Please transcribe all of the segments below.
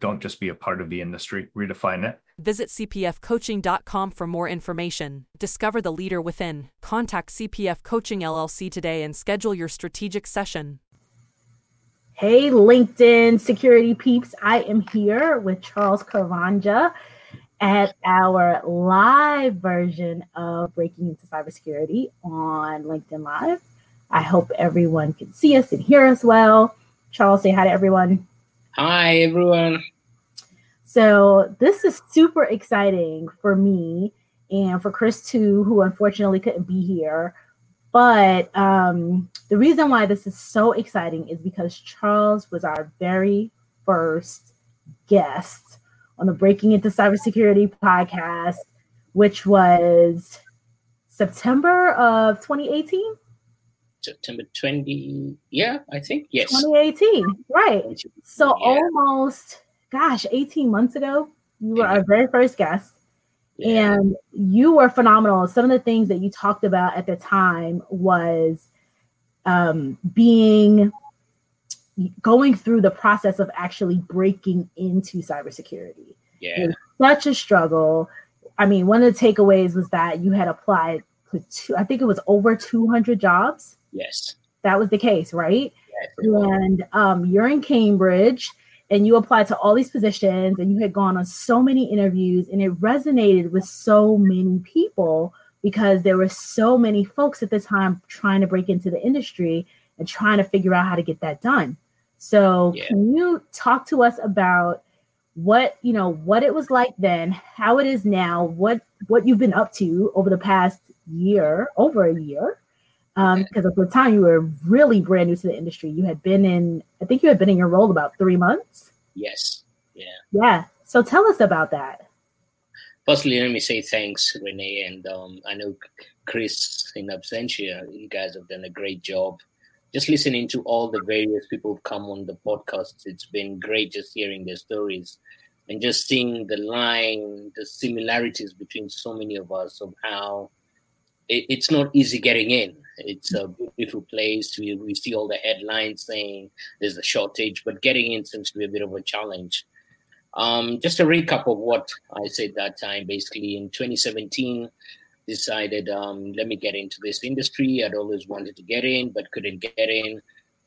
Don't just be a part of the industry, redefine it. Visit cpfcoaching.com for more information. Discover the leader within. Contact CPF Coaching LLC today and schedule your strategic session. Hey, LinkedIn security peeps. I am here with Charles Karanja at our live version of Breaking into Cybersecurity on LinkedIn Live. I hope everyone can see us and hear us well. Charles, say hi to everyone. Hi, everyone. So this is super exciting for me and for Chris too, who unfortunately couldn't be here. But um, the reason why this is so exciting is because Charles was our very first guest on the Breaking Into Cybersecurity podcast, which was September of 2018. September 20, yeah, I think, yes. 2018, right. So yeah. almost, gosh, 18 months ago, you were our very first guest. Yeah. And you were phenomenal. Some of the things that you talked about at the time was um, being going through the process of actually breaking into cybersecurity. Yeah. such a struggle. I mean, one of the takeaways was that you had applied to two, I think it was over 200 jobs. Yes. That was the case, right? And um, you're in Cambridge and you applied to all these positions and you had gone on so many interviews and it resonated with so many people because there were so many folks at the time trying to break into the industry and trying to figure out how to get that done. So, yeah. can you talk to us about what, you know, what it was like then, how it is now, what what you've been up to over the past year, over a year? Um, because at the time you were really brand new to the industry. You had been in, I think you had been in your role about three months. Yes. Yeah. Yeah. So tell us about that. Firstly, let me say thanks, Renee, and um, I know Chris in absentia. You guys have done a great job. Just listening to all the various people who've come on the podcast, it's been great just hearing their stories and just seeing the line, the similarities between so many of us of how it, it's not easy getting in. It's a beautiful place. We, we see all the headlines saying there's a shortage, but getting in seems to be a bit of a challenge. Um, just a recap of what I said that time. Basically, in 2017, decided um, let me get into this industry. I'd always wanted to get in, but couldn't get in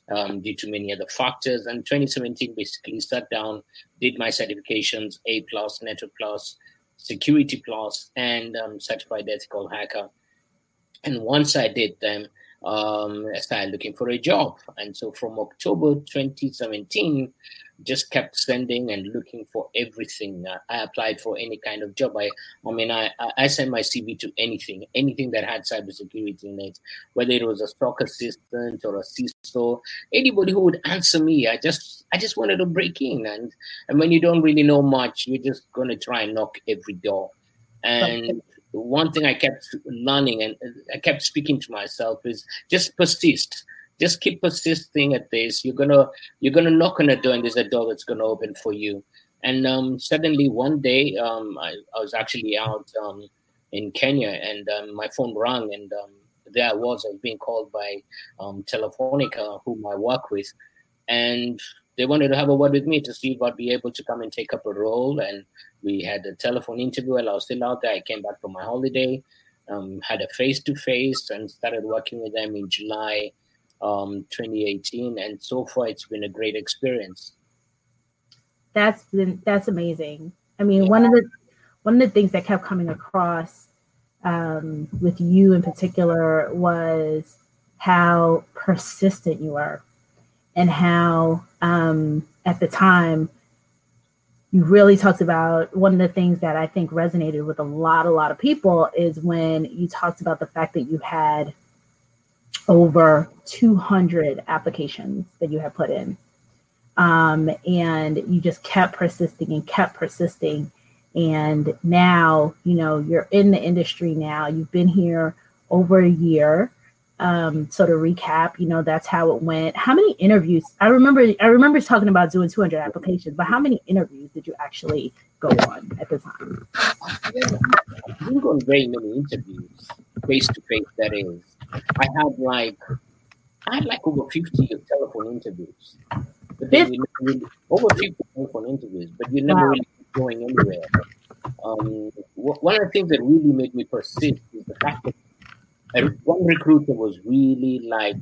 um, due to many other factors. And 2017, basically, sat down, did my certifications: A plus, Network plus, Security plus, and um, Certified Ethical Hacker and once I did them, um, I started looking for a job. And so from October 2017, just kept sending and looking for everything. I applied for any kind of job. I, I mean, I, I sent my CV to anything, anything that had cybersecurity in it, whether it was a stock assistant or a CISO, anybody who would answer me. I just, I just wanted to break in. And, and when you don't really know much, you're just going to try and knock every door. And one thing I kept learning and I kept speaking to myself is just persist. Just keep persisting at this. You're gonna you're gonna knock on a door and there's a door that's gonna open for you. And um, suddenly one day um, I, I, was actually out um, in Kenya and um, my phone rang and um, there I was. I was being called by um, Telefonica, whom I work with, and they wanted to have a word with me to see if I'd be able to come and take up a role. And we had a telephone interview while I was still out there. I came back from my holiday, um, had a face to face, and started working with them in July um, 2018. And so far, it's been a great experience. That's been that's amazing. I mean, yeah. one of the one of the things that kept coming across um, with you in particular was how persistent you are and how um, at the time you really talked about one of the things that I think resonated with a lot, a lot of people is when you talked about the fact that you had over 200 applications that you had put in. Um, and you just kept persisting and kept persisting. And now, you know, you're in the industry now. You've been here over a year. Um, so to recap, you know, that's how it went. How many interviews? I remember I remember talking about doing 200 applications, but how many interviews did you actually go on at the time? I didn't go on very many interviews, face to face. That is, I had like I had like over 50 telephone interviews. But then you really, over 50 telephone interviews, but you never wow. really going anywhere. Um, one of the things that really made me persist is the fact that one recruiter was really like,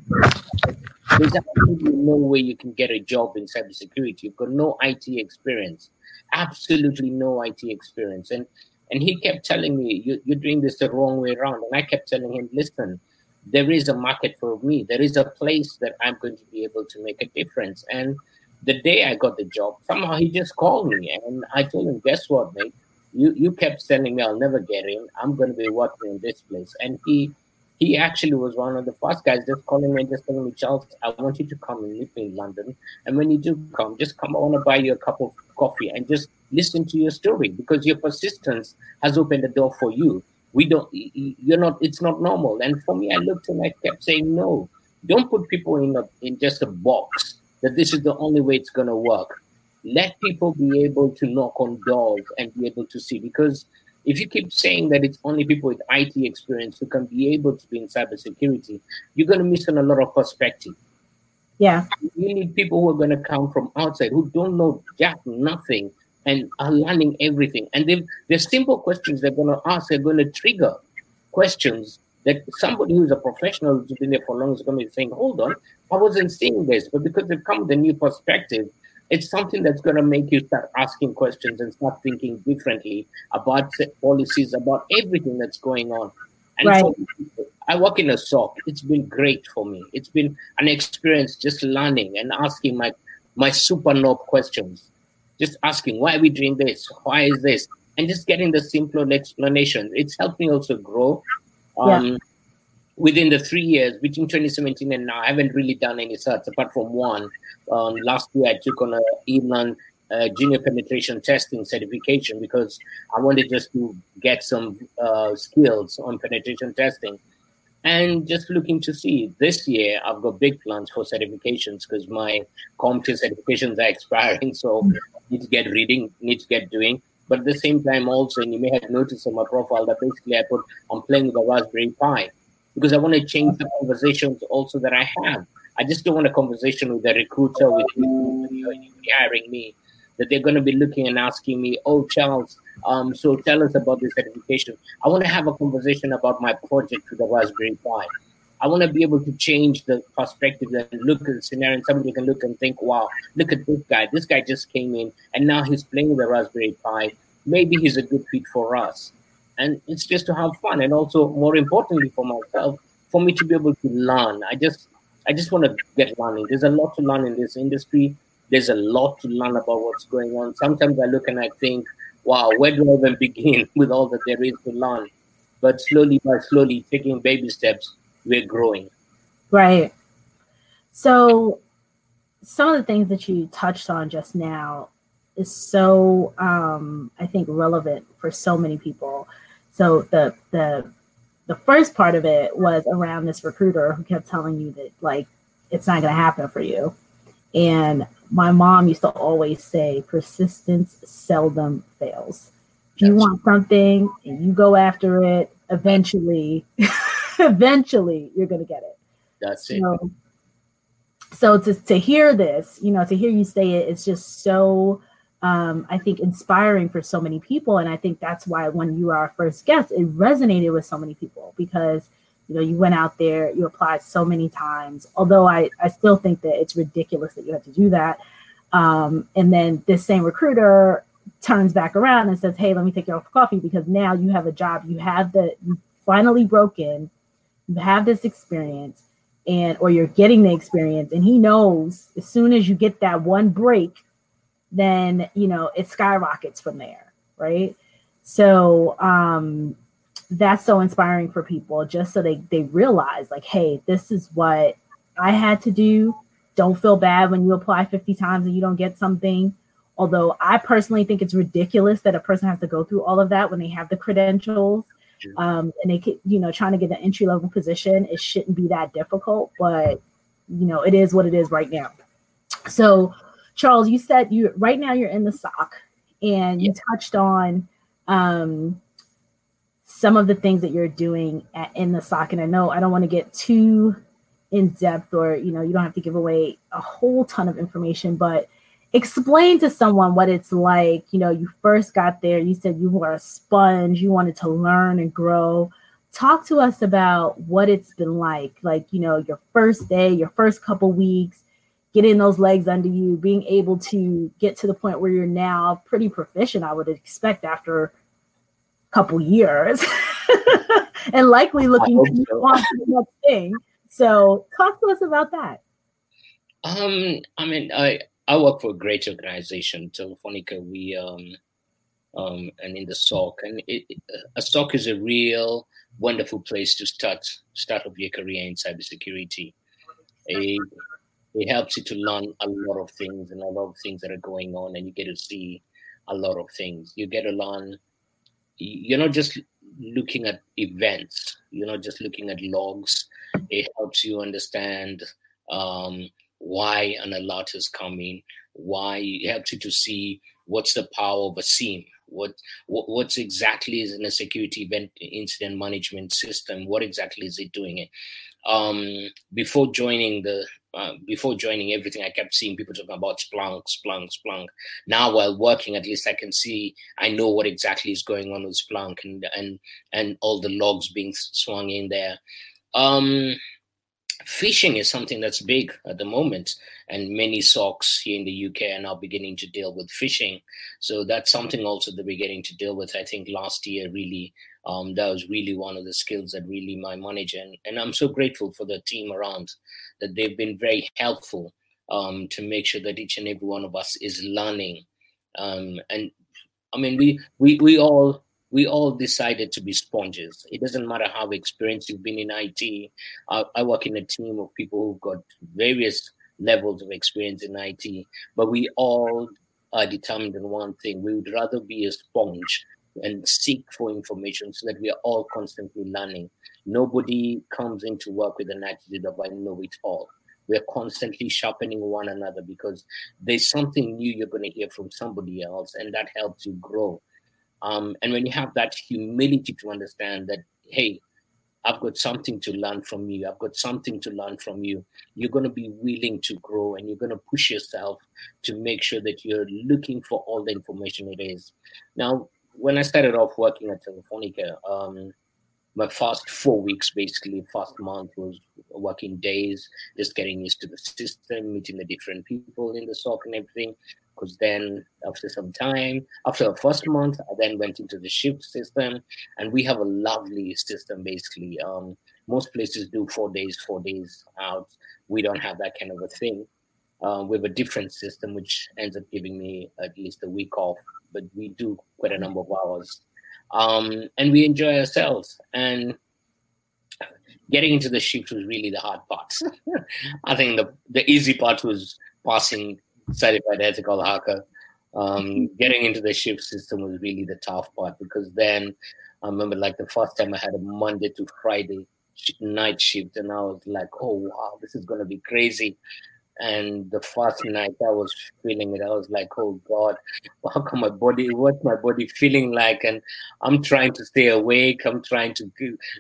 there's absolutely no way you can get a job in cybersecurity. You've got no IT experience, absolutely no IT experience. And and he kept telling me, you, you're doing this the wrong way around. And I kept telling him, listen, there is a market for me. There is a place that I'm going to be able to make a difference. And the day I got the job, somehow he just called me and I told him, guess what, mate? You you kept telling me I'll never get in. I'm going to be working in this place. And he he actually was one of the first guys just calling me and just telling me, Charles, I want you to come and me in London. And when you do come, just come. I want to buy you a cup of coffee and just listen to your story because your persistence has opened the door for you. We don't, you're not, it's not normal. And for me, I looked and I kept saying, no, don't put people in a, in just a box that this is the only way it's going to work. Let people be able to knock on doors and be able to see because if you keep saying that it's only people with IT experience who can be able to be in cybersecurity, you're going to miss on a lot of perspective. Yeah. You need people who are going to come from outside who don't know jack nothing and are learning everything. And they the simple questions they're going to ask are going to trigger questions that somebody who's a professional who's been there for long is going to be saying, hold on, I wasn't seeing this. But because they've come with a new perspective, it's something that's going to make you start asking questions and start thinking differently about policies, about everything that's going on. And right. so I work in a SOC. It's been great for me. It's been an experience just learning and asking my my super knob questions. Just asking why are we doing this? Why is this? And just getting the simpler explanation. It's helped me also grow. Um, yeah within the three years between 2017 and now, I haven't really done any certs apart from one. Um, last year, I took on a eLearn uh, junior penetration testing certification because I wanted just to get some uh, skills on penetration testing. And just looking to see this year, I've got big plans for certifications because my CompTIA certifications are expiring. So need to get reading, need to get doing. But at the same time, also, and you may have noticed on my profile that basically I put I'm playing with a Raspberry Pi because I want to change the conversations also that I have. I just don't want a conversation with a recruiter with hiring me that they're going to be looking and asking me, "Oh, Charles, um, so tell us about this certification." I want to have a conversation about my project with the Raspberry Pi. I want to be able to change the perspective and look at the scenario, and somebody can look and think, "Wow, look at this guy. This guy just came in, and now he's playing with the Raspberry Pi. Maybe he's a good fit for us." And it's just to have fun and also more importantly for myself for me to be able to learn. I just i just want to get learning. There's a lot to learn in this industry. There's a lot to learn about what's going on. Sometimes i look and i think wow where do i even begin with all that there is to learn? But slowly by slowly taking baby steps we're growing. Right. So some of the things that you touched on just now is so um, i think relevant for so many people so the the the first part of it was around this recruiter who kept telling you that like it's not going to happen for you. And my mom used to always say persistence seldom fails. If you want something and you go after it, eventually eventually you're going to get it. That's it. so to, to hear this, you know, to hear you say it, it's just so um, I think, inspiring for so many people. And I think that's why when you were our first guest, it resonated with so many people because, you know, you went out there, you applied so many times. Although I, I still think that it's ridiculous that you had to do that. Um, and then this same recruiter turns back around and says, Hey, let me take you off for coffee because now you have a job. You have the, you finally broken. you have this experience and, or you're getting the experience. And he knows as soon as you get that one break, then you know it skyrockets from there right? So um that's so inspiring for people just so they they realize like hey this is what i had to do. Don't feel bad when you apply 50 times and you don't get something. Although i personally think it's ridiculous that a person has to go through all of that when they have the credentials um, and they could you know trying to get an entry level position it shouldn't be that difficult but you know it is what it is right now. So charles you said you right now you're in the SOC and you touched on um, some of the things that you're doing at, in the SOC. And I know I don't want to get too in depth or, you know, you don't have to give away a whole ton of information, but explain to someone what it's like. You know, you first got there, you said you were a sponge, you wanted to learn and grow. Talk to us about what it's been like, like, you know, your first day, your first couple weeks, getting those legs under you, being able to get to the point where you're now pretty proficient, I would expect after a couple years, and likely looking to so. on to the next thing. So, talk to us about that. Um, I mean, I I work for a great organization, Telefonica. We um, um, and in the SOC, and it, a SOC is a real wonderful place to start start off your career in cybersecurity. A it helps you to learn a lot of things and a lot of things that are going on and you get to see a lot of things. You get to learn you're not just looking at events. You're not just looking at logs. It helps you understand um, why an alert is coming why it helps you to see what's the power of a SIEM. what, what what's exactly is in a security event incident management system what exactly is it doing it? Um, before joining the uh, before joining everything, I kept seeing people talking about Splunk, Splunk, Splunk. Now, while working, at least I can see, I know what exactly is going on with Splunk and and and all the logs being swung in there. Um, phishing is something that's big at the moment, and many SOCs here in the UK are now beginning to deal with phishing. So that's something also that we're getting to deal with. I think last year really um, that was really one of the skills that really my manager and, and I'm so grateful for the team around that they've been very helpful um, to make sure that each and every one of us is learning. Um, and I mean, we we we all we all decided to be sponges. It doesn't matter how experienced you've been in IT. I, I work in a team of people who've got various levels of experience in IT, but we all are determined in one thing: we would rather be a sponge and seek for information so that we are all constantly learning. Nobody comes into work with an attitude of I know it all. We're constantly sharpening one another because there's something new you're going to hear from somebody else, and that helps you grow. Um, and when you have that humility to understand that, hey, I've got something to learn from you. I've got something to learn from you. You're going to be willing to grow and you're going to push yourself to make sure that you're looking for all the information it is. Now, when I started off working at Telefonica, um, my first four weeks, basically, first month was working days, just getting used to the system, meeting the different people in the SOC and everything. Because then, after some time, after the first month, I then went into the shift system, and we have a lovely system. Basically, um, most places do four days, four days out. We don't have that kind of a thing. Uh, we have a different system, which ends up giving me at least a week off but we do quite a number of hours. Um, and we enjoy ourselves. And getting into the shift was really the hard part. I think the, the easy part was passing certified ethical hacker. Um, getting into the shift system was really the tough part because then I remember like the first time I had a Monday to Friday night shift and I was like, oh wow, this is gonna be crazy. And the first night I was feeling it, I was like, oh God, how come my body, what's my body feeling like? And I'm trying to stay awake. I'm trying to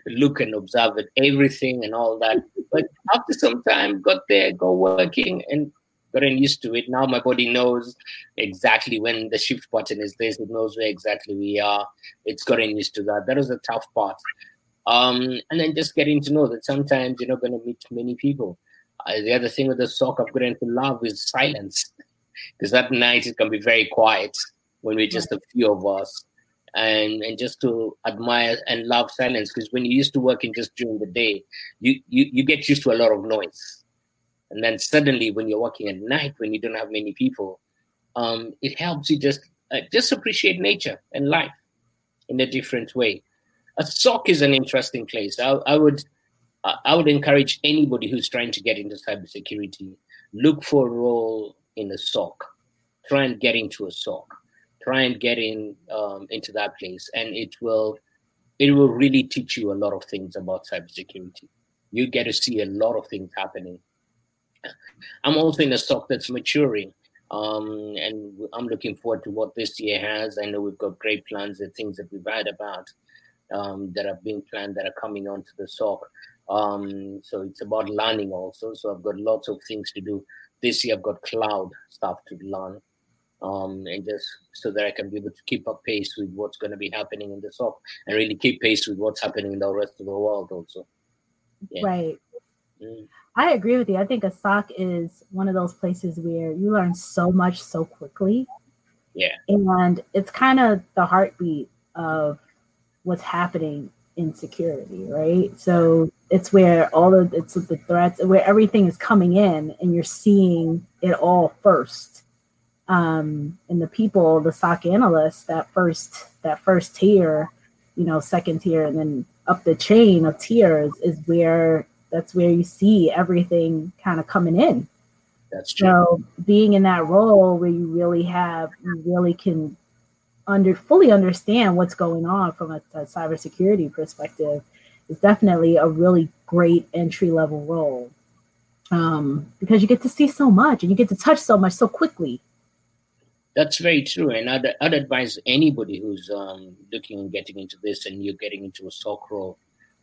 look and observe at everything and all that. But after some time, got there, go working and gotten used to it. Now my body knows exactly when the shift button is this. It knows where exactly we are. It's gotten used to that. That was the tough part. Um, and then just getting to know that sometimes you're not going to meet many people uh, the other thing with the SOC I've gotten to love is silence, because that night it can be very quiet when we're just a few of us, and and just to admire and love silence. Because when you used to working just during the day, you, you you get used to a lot of noise, and then suddenly when you're working at night, when you don't have many people, um, it helps you just uh, just appreciate nature and life in a different way. a SOC is an interesting place. I, I would I would encourage anybody who's trying to get into cybersecurity, look for a role in a SOC. Try and get into a SOC. Try and get in um, into that place, and it will it will really teach you a lot of things about cybersecurity. You get to see a lot of things happening. I'm also in a SOC that's maturing. Um, and I'm looking forward to what this year has. I know we've got great plans and things that we've heard about um, that are being planned that are coming onto the SOC. Um, so it's about learning also. So I've got lots of things to do. This year I've got cloud stuff to learn. Um, and just so that I can be able to keep up pace with what's going to be happening in the SOC and really keep pace with what's happening in the rest of the world also. Yeah. Right. Mm. I agree with you. I think a SOC is one of those places where you learn so much so quickly. Yeah. And it's kind of the heartbeat of what's happening in security, right? So it's where all of it's the threats, where everything is coming in, and you're seeing it all first. Um, and the people, the SOC analysts, that first that first tier, you know, second tier, and then up the chain of tiers is where that's where you see everything kind of coming in. That's true. So being in that role where you really have, you really can under fully understand what's going on from a, a cybersecurity perspective is definitely a really great entry level role um, because you get to see so much and you get to touch so much so quickly. That's very true, and I'd, I'd advise anybody who's um, looking and getting into this, and you're getting into a SOC role.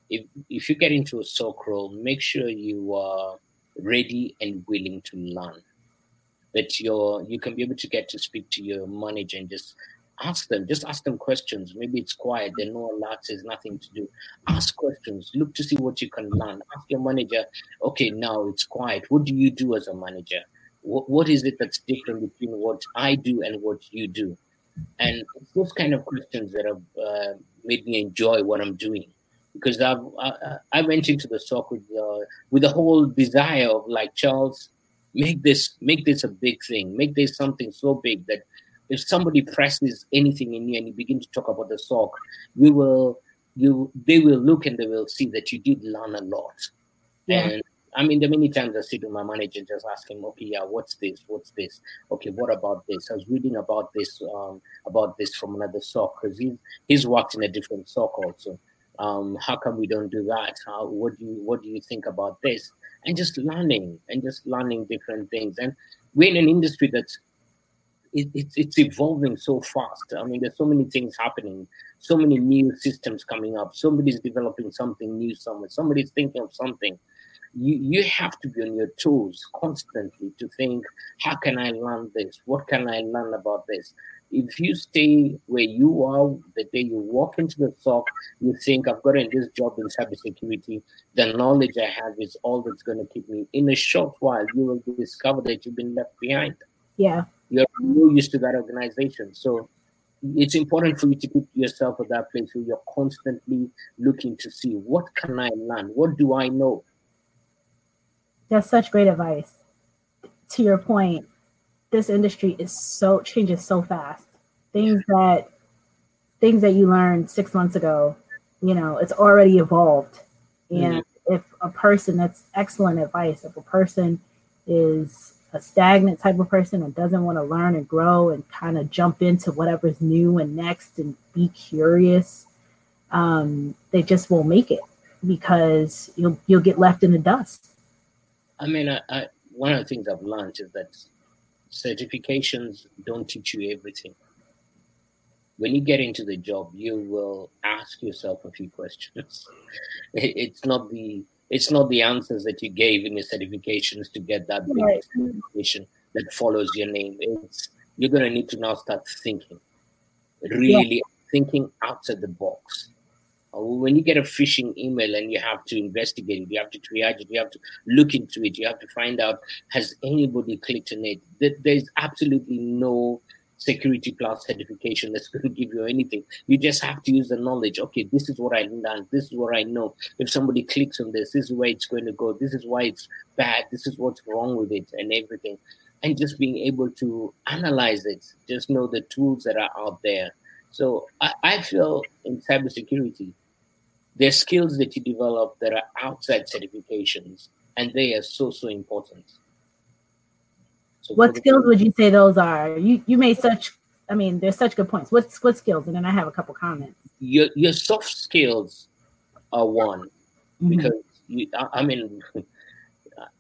If if you get into a SOC role, make sure you are ready and willing to learn. That you're you can be able to get to speak to your manager and just ask them just ask them questions. Maybe it's quiet they know a lot there's nothing to do. Ask questions look to see what you can learn. Ask your manager okay now it's quiet what do you do as a manager? What, what is it that's different between what i do and what you do? And it's those kind of questions that have uh, made me enjoy what i'm doing. Because I've, I, I went into the SOC with uh, with the whole desire of like Charles, make this make this a big thing, make this something so big that if somebody presses anything in you and you begin to talk about the SOC, you will you they will look and they will see that you did learn a lot. Yeah. And I mean, the many times I sit with my manager and just ask him, okay, yeah, what's this? What's this? Okay, what about this? I was reading about this, um, about this from another SOC because he's he's worked in a different SOC also. Um, how come we don't do that? How what do you what do you think about this? And just learning and just learning different things. And we're in an industry that's it, it's it's evolving so fast. I mean, there's so many things happening, so many new systems coming up. Somebody's developing something new somewhere. Somebody's thinking of something. You you have to be on your toes constantly to think, how can I learn this? What can I learn about this? If you stay where you are the day you walk into the SOC, you think I've gotten this job in cybersecurity. The knowledge I have is all that's going to keep me. In a short while, you will discover that you've been left behind. Yeah you're no used to that organization. So it's important for you to keep yourself at that place where you're constantly looking to see what can I learn? What do I know? That's such great advice. To your point, this industry is so changes so fast. Things that things that you learned six months ago, you know, it's already evolved. And mm-hmm. if a person that's excellent advice, if a person is a stagnant type of person and doesn't want to learn and grow and kind of jump into whatever's new and next and be curious, um, they just won't make it because you'll you'll get left in the dust. I mean, I, I, one of the things I've learned is that certifications don't teach you everything. When you get into the job, you will ask yourself a few questions. It's not the it's not the answers that you gave in your certifications to get that right. certification that follows your name. It's you're going to need to now start thinking, really yeah. thinking outside the box. Uh, when you get a phishing email and you have to investigate it, you have to triage it, you have to look into it, you have to find out has anybody clicked on it. There's absolutely no security plus certification that's going to give you anything. You just have to use the knowledge. Okay, this is what I learned. This is what I know. If somebody clicks on this, this is where it's going to go. This is why it's bad. This is what's wrong with it and everything. And just being able to analyze it, just know the tools that are out there. So I, I feel in cybersecurity, There's skills that you develop that are outside certifications, and they are so so important. So what skills would you say those are? You you made such I mean, there's such good points. What's what skills? And then I have a couple comments. Your your soft skills are one mm-hmm. because you, I, I mean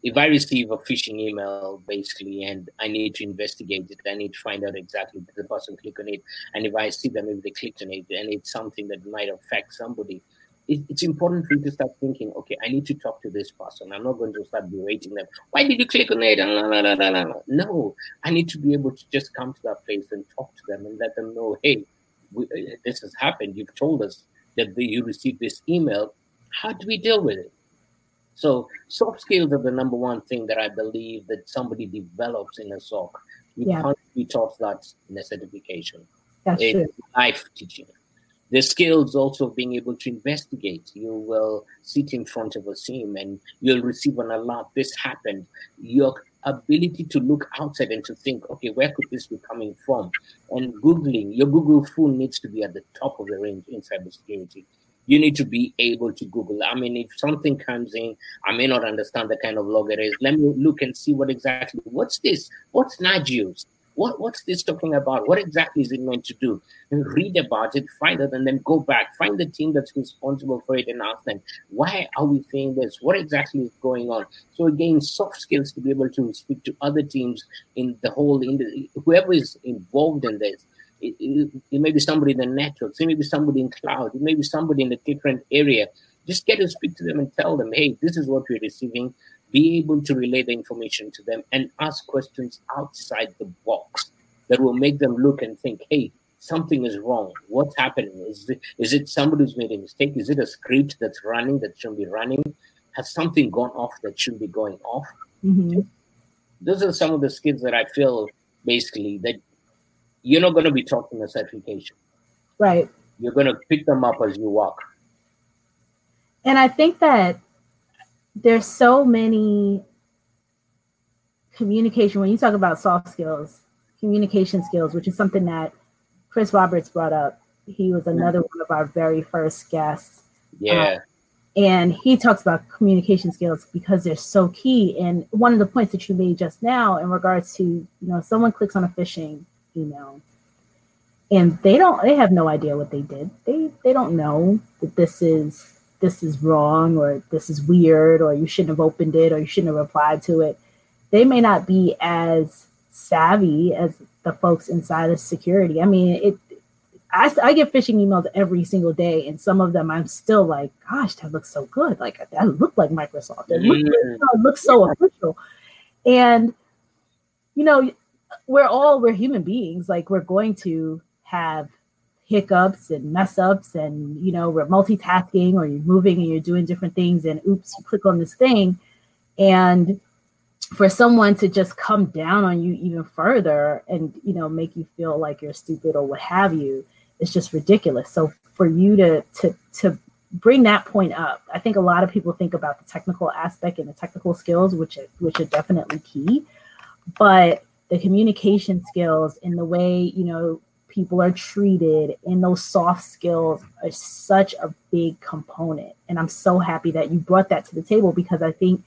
if I receive a phishing email basically and I need to investigate it, I need to find out exactly did the person click on it. And if I see them if they clicked on it and it's something that might affect somebody, it, it's important for you to start thinking, okay, I need to talk to this person. I'm not going to start berating them. Why did you click on it? No, I need to be able to just come to that place and talk to them and let them know, hey, we, uh, this has happened. You've told us that you received this email. How do we deal with it? So soft skills are the number one thing that I believe that somebody develops in a SOC. You yeah. can't be taught that in a certification. That's it's true. life teaching. The skills also of being able to investigate. You will sit in front of a SIEM and you'll receive an alert. This happened. Your ability to look outside and to think, okay, where could this be coming from? And Googling, your Google phone needs to be at the top of the range in cybersecurity you need to be able to Google. I mean, if something comes in, I may not understand the kind of log it is. Let me look and see what exactly what's this? What's Nagios? What what's this talking about? What exactly is it meant to do? And read about it, find it, and then go back, find the team that's responsible for it, and ask them, why are we saying this? What exactly is going on? So again, soft skills to be able to speak to other teams in the whole in the, whoever is involved in this it, it, it, may be somebody in the networks, it may be somebody in cloud, it may be somebody in a different area. Just get to speak to them and tell them, hey, this is what we're receiving. Be able to relay the information to them and ask questions outside the box that will make them look and think, hey, something is wrong. What's happening? Is it, is it somebody who's made a mistake? Is it a script that's running that shouldn't be running? Has something gone off that shouldn't be going off? Mm-hmm. Those are some of the skills that I feel basically that you're not going to be talking a certification. Right. You're going to pick them up as you walk. And I think that there's so many communication when you talk about soft skills, communication skills, which is something that Chris Roberts brought up. He was another one of our very first guests. Yeah. Um, and he talks about communication skills because they're so key. And one of the points that you made just now in regards to, you know, someone clicks on a phishing email and they don't they have no idea what they did they they don't know that this is this is wrong or this is weird or you shouldn't have opened it or you shouldn't have replied to it they may not be as savvy as the folks inside of security i mean it I, I get phishing emails every single day, and some of them I'm still like, gosh, that looks so good. Like that looked like Microsoft. It looked, it looks so official. And you know, we're all we're human beings. Like we're going to have hiccups and mess ups and you know we're multitasking or you're moving and you're doing different things and oops you click on this thing. And for someone to just come down on you even further and you know make you feel like you're stupid or what have you it's just ridiculous. So for you to to to bring that point up i think a lot of people think about the technical aspect and the technical skills which which are definitely key. But the communication skills and the way you know people are treated and those soft skills are such a big component. And i'm so happy that you brought that to the table because i think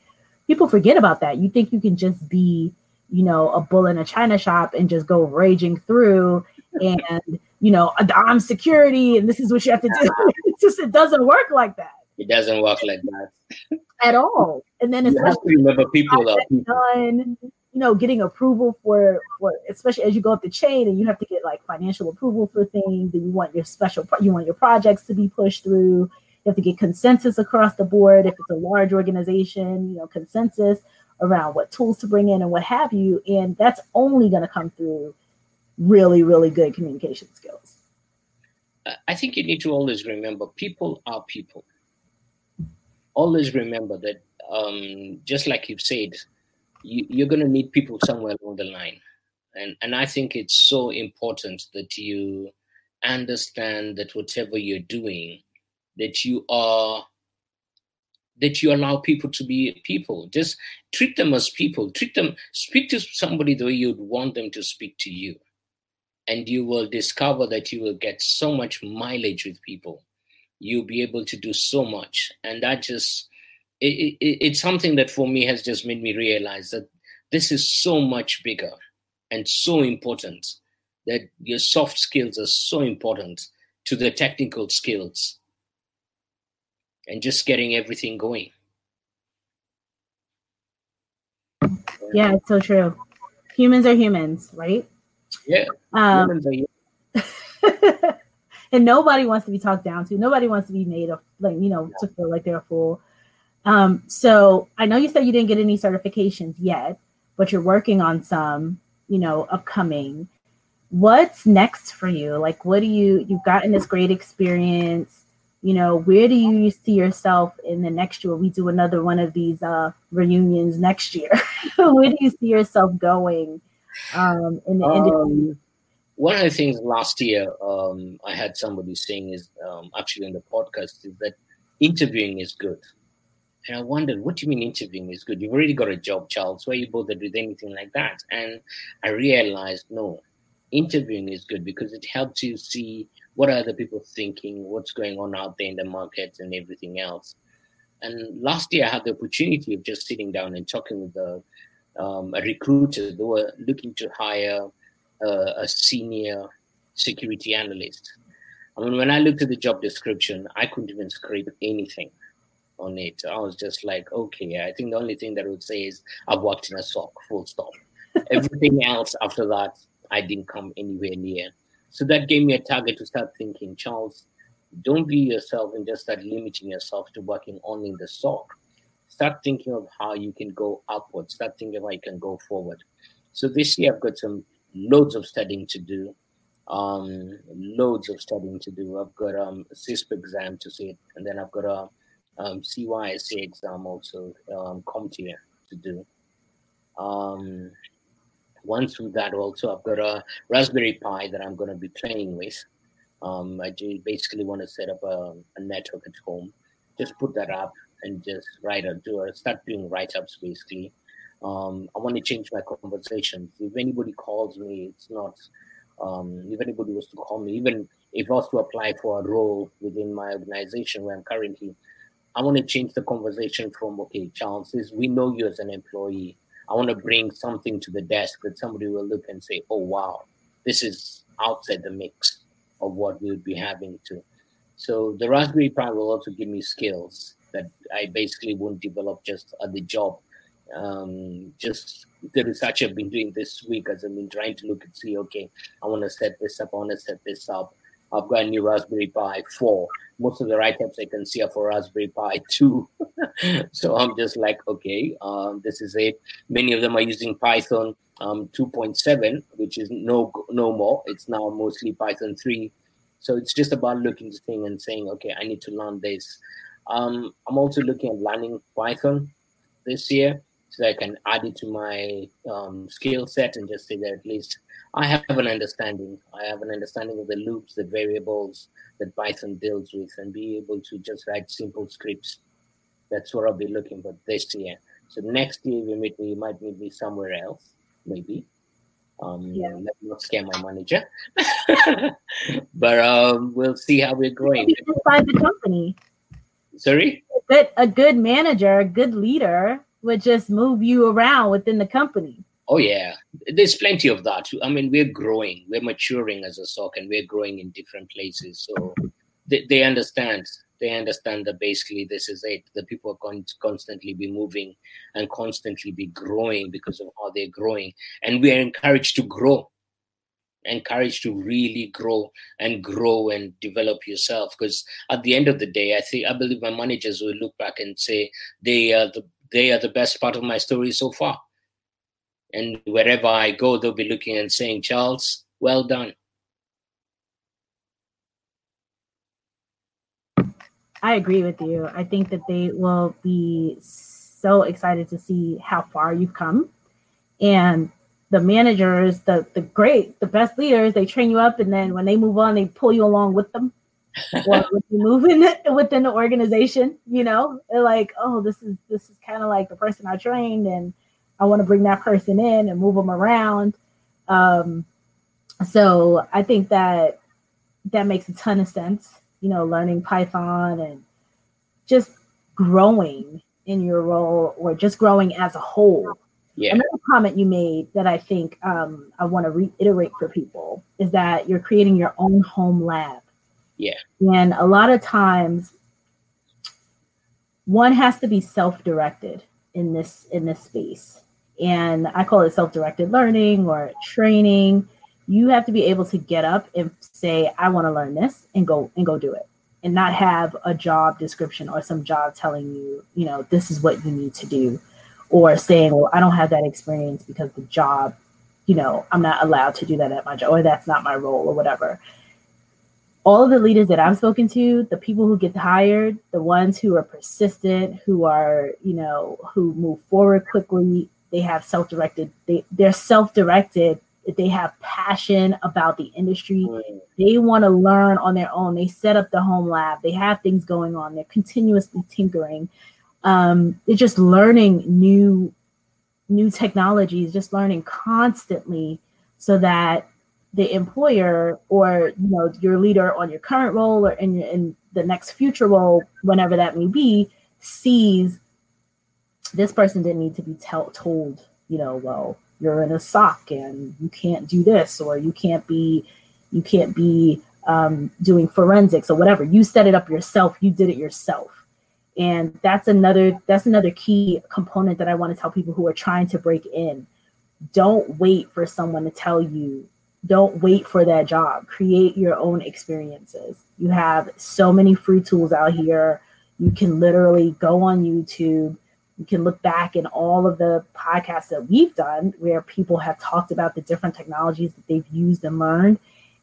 people forget about that. You think you can just be you know a bull in a china shop and just go raging through and you know i'm security and this is what you have to do. It just it doesn't work like that. It doesn't work like that. At all. And then it's remember people are people. done you know, getting approval for for especially as you go up the chain and you have to get like financial approval for things and you want your special you want your projects to be pushed through. You have to get consensus across the board if it's a large organization, you know, consensus around what tools to bring in and what have you. And that's only going to come through really, really good communication skills. I think you need to always remember people are people. Always remember that, um, just like you've said, you, you're going to need people somewhere along the line. And, and I think it's so important that you understand that whatever you're doing, that you are that you allow people to be people. Just treat them as people. Treat them, speak to somebody the way you'd want them to speak to you. And you will discover that you will get so much mileage with people. you'll be able to do so much. And that just, it, it, it's something that for me has just made me realize that this is so much bigger and so important that your soft skills are so important to the technical skills and just getting everything going. Yeah, it's so true. Humans are humans, right? Yeah. Um, are, and nobody wants to be talked down to. Nobody wants to be made of like you know to feel like they're a fool. Um, so I know you said you didn't get any certifications yet, but you're working on some, you know, upcoming. What's next for you? Like, what do you you've gotten this great experience? You know, where do you see yourself in the next year? We do another one of these uh, reunions next year. where do you see yourself going um, in the industry? Um, one of the things last year um, I had somebody saying is um, actually in the podcast is that interviewing is good. And I wondered, what do you mean interviewing is good? You've already got a job, Charles. Why are you bothered with anything like that? And I realized, no, interviewing is good because it helps you see what are other people thinking, what's going on out there in the market and everything else. And last year I had the opportunity of just sitting down and talking with a, um, a recruiter. They were looking to hire a senior security analyst. I mean, when I looked at the job description, I couldn't even scrape anything on it. I was just like, okay, I think the only thing that I would say is I've worked in a SOC, full stop. Everything else after that, I didn't come anywhere near. So that gave me a target to start thinking, Charles, don't be yourself and just start limiting yourself to working only in the SOC. Start thinking of how you can go upward. Start thinking of how you can go forward. So this year I've got some loads of studying to do. Um, loads of studying to do. I've got um, a CISSP exam to sit, and then I've got a um, CYSA exam also, um, CompTIA to do. Um, once through that, also, I've got a Raspberry Pi that I'm going to be playing with. Um, I basically want to set up a, a, network at home, just put that up and just write or do or start doing write ups basically. Um, I want to change my conversations. If anybody calls me, it's not. Um, if anybody was to call me, even if I was to apply for a role within my organization where I'm currently, I want to change the conversation from okay, Charles, is we know you as an employee. I want to bring something to the desk that somebody will look and say, "Oh wow, this is outside the mix of what we would be having to." So the Raspberry Pi will also give me skills that I basically won't develop just at the job um, just the research I've been doing this week as I've been trying to look and see, okay, I want to set this up, I want to set this up. I've got a new Raspberry Pi 4. Most of the write-ups I can see are for Raspberry Pi 2. so I'm just like, okay, um, this is it. Many of them are using Python um, 2.7, which is no no more. It's now mostly Python 3. So it's just about looking at thing and saying, okay, I need to learn this. Um, I'm also looking at learning Python this year so I can add it to my um, skill set and just say that at least I have an understanding. I have an understanding of the loops, the variables that Python deals with, and be able to just write simple scripts. That's what I'll be looking for this year. So next year, we meet me, you might meet me somewhere else, maybe. Um, yeah. Let me not scare my manager, but um, we'll see how we're growing. Inside the company. Sorry. A good, a good manager, a good leader would just move you around within the company. Oh yeah, there's plenty of that. I mean, we're growing, we're maturing as a SOC, and we're growing in different places. So they, they understand. They understand that basically this is it. The people are going to constantly be moving and constantly be growing because of how they're growing, and we are encouraged to grow encouraged to really grow and grow and develop yourself because at the end of the day i think i believe my managers will look back and say they are the they are the best part of my story so far. And wherever I go, they'll be looking and saying, Charles, well done. I agree with you. I think that they will be so excited to see how far you've come. And the managers, the the great, the best leaders, they train you up and then when they move on, they pull you along with them or moving within the organization, you know, like, oh, this is this is kind of like the person I trained, and I want to bring that person in and move them around. Um, so I think that that makes a ton of sense. you know, learning Python and just growing in your role or just growing as a whole. Yeah. Another comment you made that I think um, I want to reiterate for people is that you're creating your own home lab. Yeah. And a lot of times, one has to be self-directed in this in this space, and I call it self-directed learning or training. You have to be able to get up and say, "I want to learn this," and go and go do it and not have a job description or some job telling you, you know, this is what you need to do, or saying, well, I don't have that experience because the job, you know, I'm not allowed to do that at my job, or that's not my role, or whatever. All of the leaders that I've spoken to, the people who get hired, the ones who are persistent, who are, you know, who move forward quickly, they have self-directed, they, they're self-directed they have passion about the industry. They want to learn on their own. They set up the home lab. They have things going on. They're continuously tinkering. Um, they're just learning new new technologies, just learning constantly, so that the employer or you know your leader on your current role or in, in the next future role, whenever that may be, sees this person didn't need to be tell, told, you know, well, you're in a SOC and you can't do this or you can't be you can't be um, doing forensics or whatever. You set it up yourself. You did it yourself. And that's another that's another key component that i want to tell people who are trying to break in. Don't wait for someone to tell you don't wait for that job. Create your own experiences. You have so many free tools out here. You can literally go on youtube. You can look back in all of the podcasts that we've done where people have talked about the different technologies that they've used and learned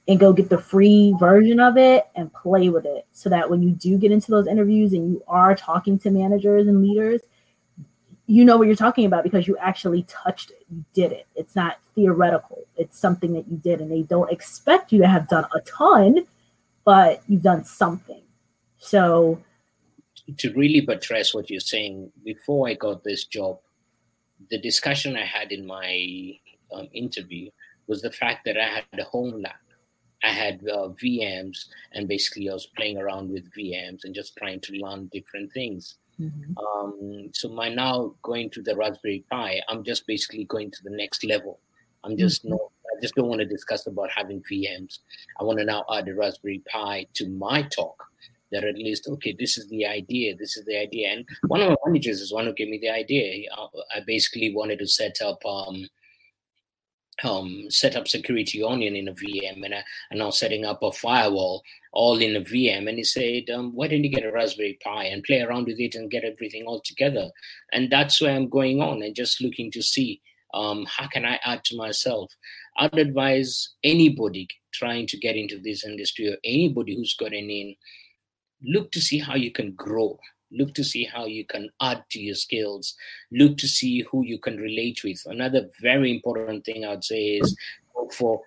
and go get the free version of it and play with it so that when you do get into those interviews and you are talking to managers and leaders you know what you're talking about because you actually touched it you did it it's not theoretical it's something that you did and they don't expect you to have done a ton but you've done something so to really buttress what you're saying, before I got this job, the discussion I had in my um, interview was the fact that I had a home lab. I had uh, VMs, and basically I was playing around with VMs and just trying to learn different things. Mm-hmm. Um, so my now going to the Raspberry Pi, I'm just basically going to the next level. I'm just mm-hmm. not. I just don't want to discuss about having VMs. I want to now add the Raspberry Pi to my talk that at least okay this is the idea this is the idea and one of my managers is one who gave me the idea i basically wanted to set up um, um, set up security onion in a VM and, I, and now setting up a firewall all in a VM. And he said, um, why don't you get a Raspberry Pi and play around with it and get everything all together? And that's where I'm going on and just looking to see um, how can I add to myself. I'd advise anybody trying to get into this industry or anybody who's got in look to see how you can grow look to see how you can add to your skills. Look to see who you can relate with. Another very important thing i'd say is go for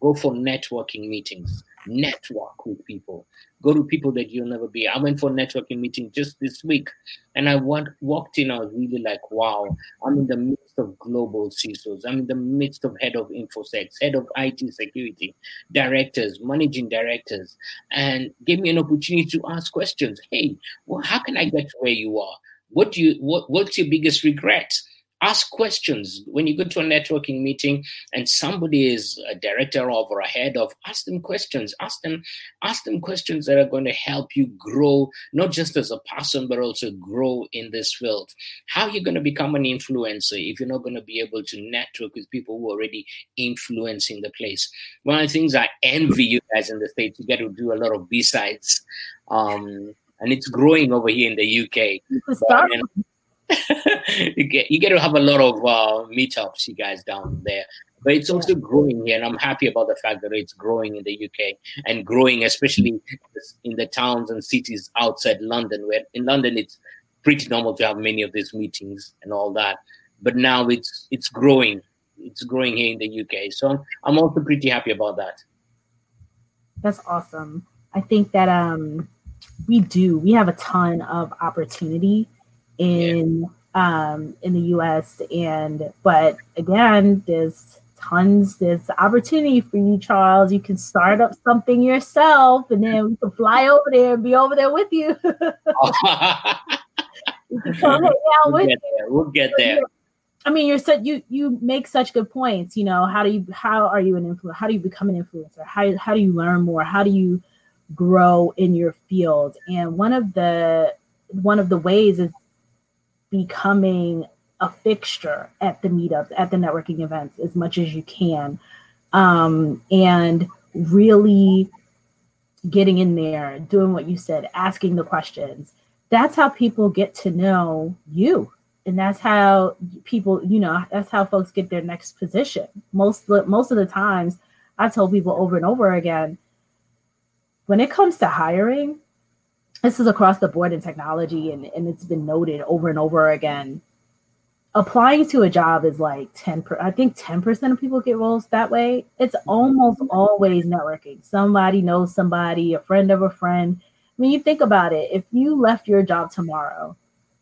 go for networking meetings network with people. Go to people that you'll never be. I went for a networking meeting just this week and i went, walked in i was really like wow i'm in the midst of global CISOs. i'm in the midst of head of infosec head of it security directors managing directors and gave me an opportunity to ask questions. Hey well how can i get to where you are? What do you what, what's your biggest regret ask questions. When you go to a networking meeting and somebody is a director of or a head of ask them questions. Ask them ask them questions that are going to help you grow not just as a person but also grow in this field. How are you going to become an influencer if you're not going to be able to network with people who are already influencing the place? One of the things i envy you guys in the states you get to do a lot of BSides um, and it's growing over here in the uk but, you get you get to have a lot of uh, meetups, you guys down there. But it's also growing here, and I'm happy about the fact that it's growing in the UK and growing, especially in the towns and cities outside London. Where in London it's pretty normal to have many of these meetings and all that, but now it's it's growing. It's growing here in the UK, so I'm also pretty happy about that. That's awesome. I think that um, we do. We have a ton of opportunity in yeah. um, in the U.S. and but again, there's tons. There's opportunity for you, Charles. You can start up something yourself, and then we can fly over there and be over there with you. come hang out we'll with you. We'll get there. I mean, you're such you you make such good points. You know, how do you how are you an influencer? How do you become an influencer? How how do you learn more? How do you grow in your field? And one of the one of the ways is becoming a fixture at the meetups, at the networking events as much as you can. Um, and really getting in there, doing what you said, asking the questions. That's how people get to know you. And that's how people, you know, that's how folks get their next position. Most most of the times, I tell people over and over again, when it comes to hiring, this is across the board in technology and, and it's been noted over and over again. Applying to a job is like 10 per, i think 10% of people get roles that way. It's mm-hmm. almost always networking. Somebody knows somebody a friend of a friend. I mean, you think about it. If you left your job tomorrow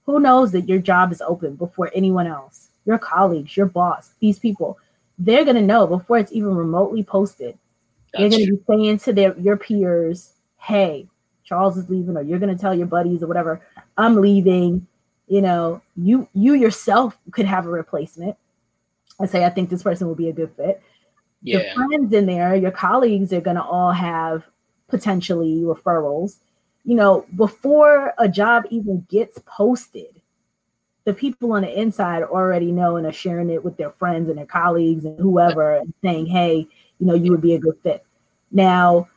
who knows that your job is open before anyone else? Your colleagues your boss these people. They're going to know before it's even remotely posted. That's they're going to be saying to their your peers hey charles is leaving or you're going to tell your buddies or whatever i'm leaving you know, you you yourself could have a replacement. I say I think this person will be a good fit. Yeah. Your friends in there, your colleagues are gonna all have potentially referrals. You know, before a job even gets posted, the people on the inside already know and are sharing it with their friends and their colleagues and whoever and saying, hey, you know, you would be a good fit. Now,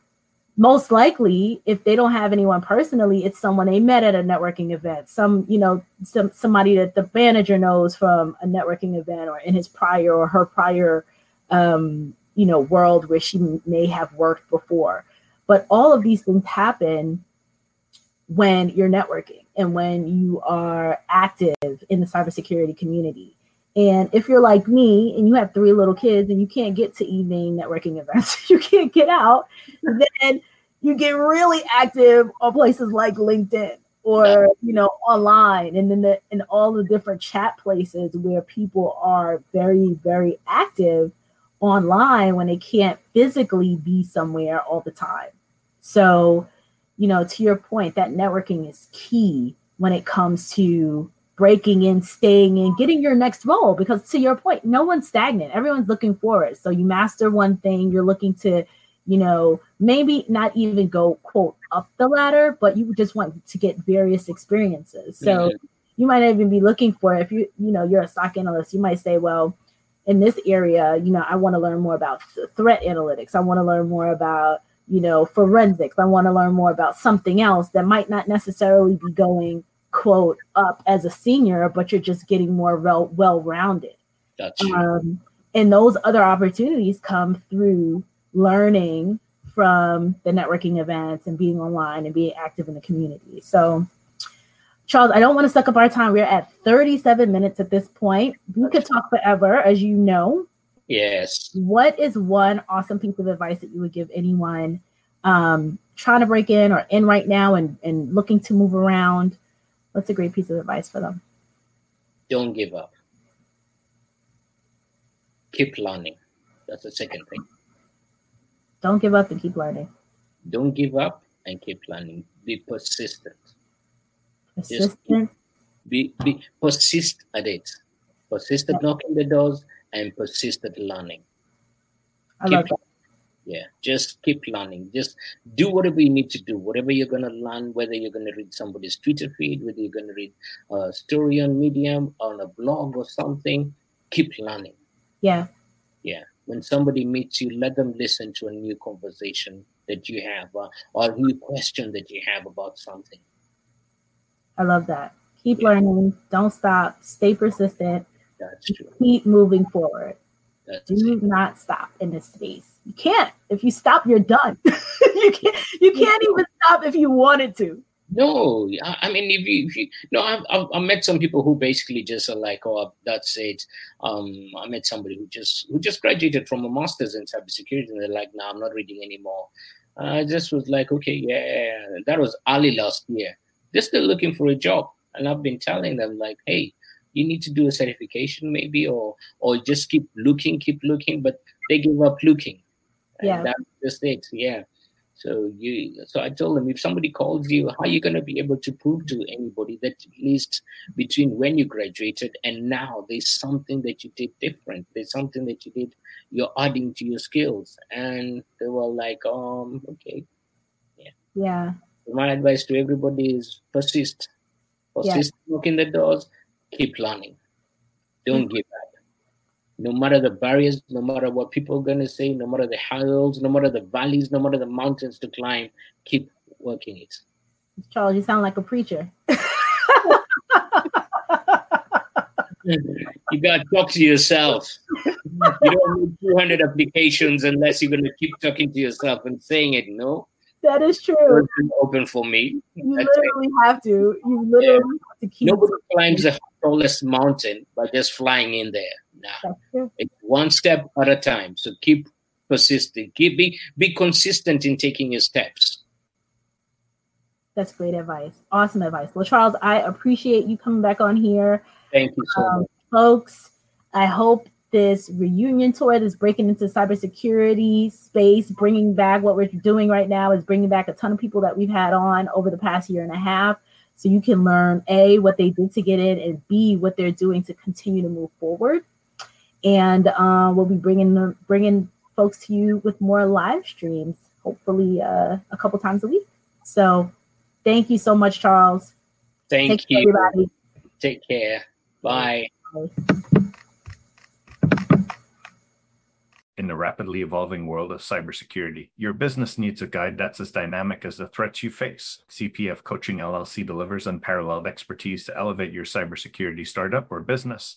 most likely if they don't have anyone personally it's someone they met at a networking event. Some you know some somebody that the manager knows from a networking event or in his prior or her prior um, you know world where she may have worked before. But all of these things happen when you're networking and when you are active in the cybersecurity community and if you're like me and you have three little kids and you can't get to evening networking events, you can't get out, then you get really active on places like LinkedIn or you know online and then the in all the different chat places where people are very very active online when they can't physically be somewhere all the time. So, you know, to your point, that networking is key when it comes to breaking in, staying in, getting your next role. Because to your point, no one's stagnant. Everyone's looking forward. So you master one thing, you're looking to, you know, maybe not even go quote up the ladder, but you just want to get various experiences. So mm-hmm. you might even be looking for if you, you know, you're a SOC analyst, you might say, well, in this area, you know, I want to learn more about threat analytics. I want to learn more about, you know, forensics. I want to learn more about something else that might not necessarily be going quote up as a senior, but you're just getting more well well rounded. Um, and those other opportunities come through learning from the networking events and being online and being active in the community. So, Charles, I don't want to suck up our time. We're at 37 minutes at this point. We could talk forever, as you know. Yes. What is one awesome piece of advice that you would give anyone um, trying to break in or in right now and, and looking to move around? What's a great piece of advice for them? Don't give up. Keep learning. That's the second thing. Don't give up and keep learning. Don't give up and keep learning. Be persistent. Persistent. be, be persist at it. Persist at knocking the doors and persist at learning. I keep love that yeah just keep learning. Just do whatever you need to do. Whatever you're going to learn whether you're going to read somebody's twitter feed whether you're going to read a story on medium on a blog or something keep learning. Yeah. Yeah. When somebody meets you let them listen to a new conversation that you have uh, or a new question that you have about something. I love that. Keep yeah. learning. Don't stop. Stay persistent. That's true. keep moving forward. That's do true. not stop in this space you can't. If you stop, you're done. you can't. You can't even stop if you wanted to. No, I mean, if you, if you no, I've, I've, I've, met some people who basically just are like, oh, that's it. Um, I met somebody who just who just graduated from a master's in cybersecurity, and they're like, no, I'm not reading anymore. I just was like, okay, yeah, that was early last year. They're still looking for a job, and I've been telling them like, hey, you need to do a certification maybe or or just keep looking keep looking but they give up looking yeah that's just it yeah so you so i told them if somebody calls you how are you going to be able to prove to anybody that at least between when you graduated and now there's something that you did different there's something that you did you're adding to your skills and they were like um okay yeah yeah my advice to everybody is persist persist yeah. knocking the doors keep learning. Don't mm-hmm. give up. No matter the barriers, no matter what people are going to say, no matter the hills, no matter the valleys, no matter the mountains to climb, keep working it. Charles, you sound like a preacher. you got to talk to yourself. You don't need 200 applications unless you're going to keep talking to yourself and saying it. No, that is true. Open for me. You That's literally it. have to. You literally yeah. have to keep. Nobody climbs the tallest mountain by just flying in there. It's one step at a time. So keep persisting. Keep be be consistent in taking your steps. That's great advice. Awesome advice. Well, Charles, I appreciate you coming back on here. Thank you so um, much, folks. I hope this reunion tour that's breaking into cybersecurity space, bringing back what we're doing right now is bringing back a ton of people that we've had on over the past year and a half. So you can learn A, what they did to get in, and B, what they're doing to continue to move forward. And uh, we'll be bringing bringing folks to you with more live streams, hopefully uh, a couple times a week. So thank you so much, Charles. Thank Take you. Care, everybody. Take care. Bye. Bye. In the rapidly evolving world of cybersecurity, your business needs a guide that's as dynamic as the threats you face. CPF Coaching LLC delivers unparalleled expertise to elevate your cybersecurity startup or business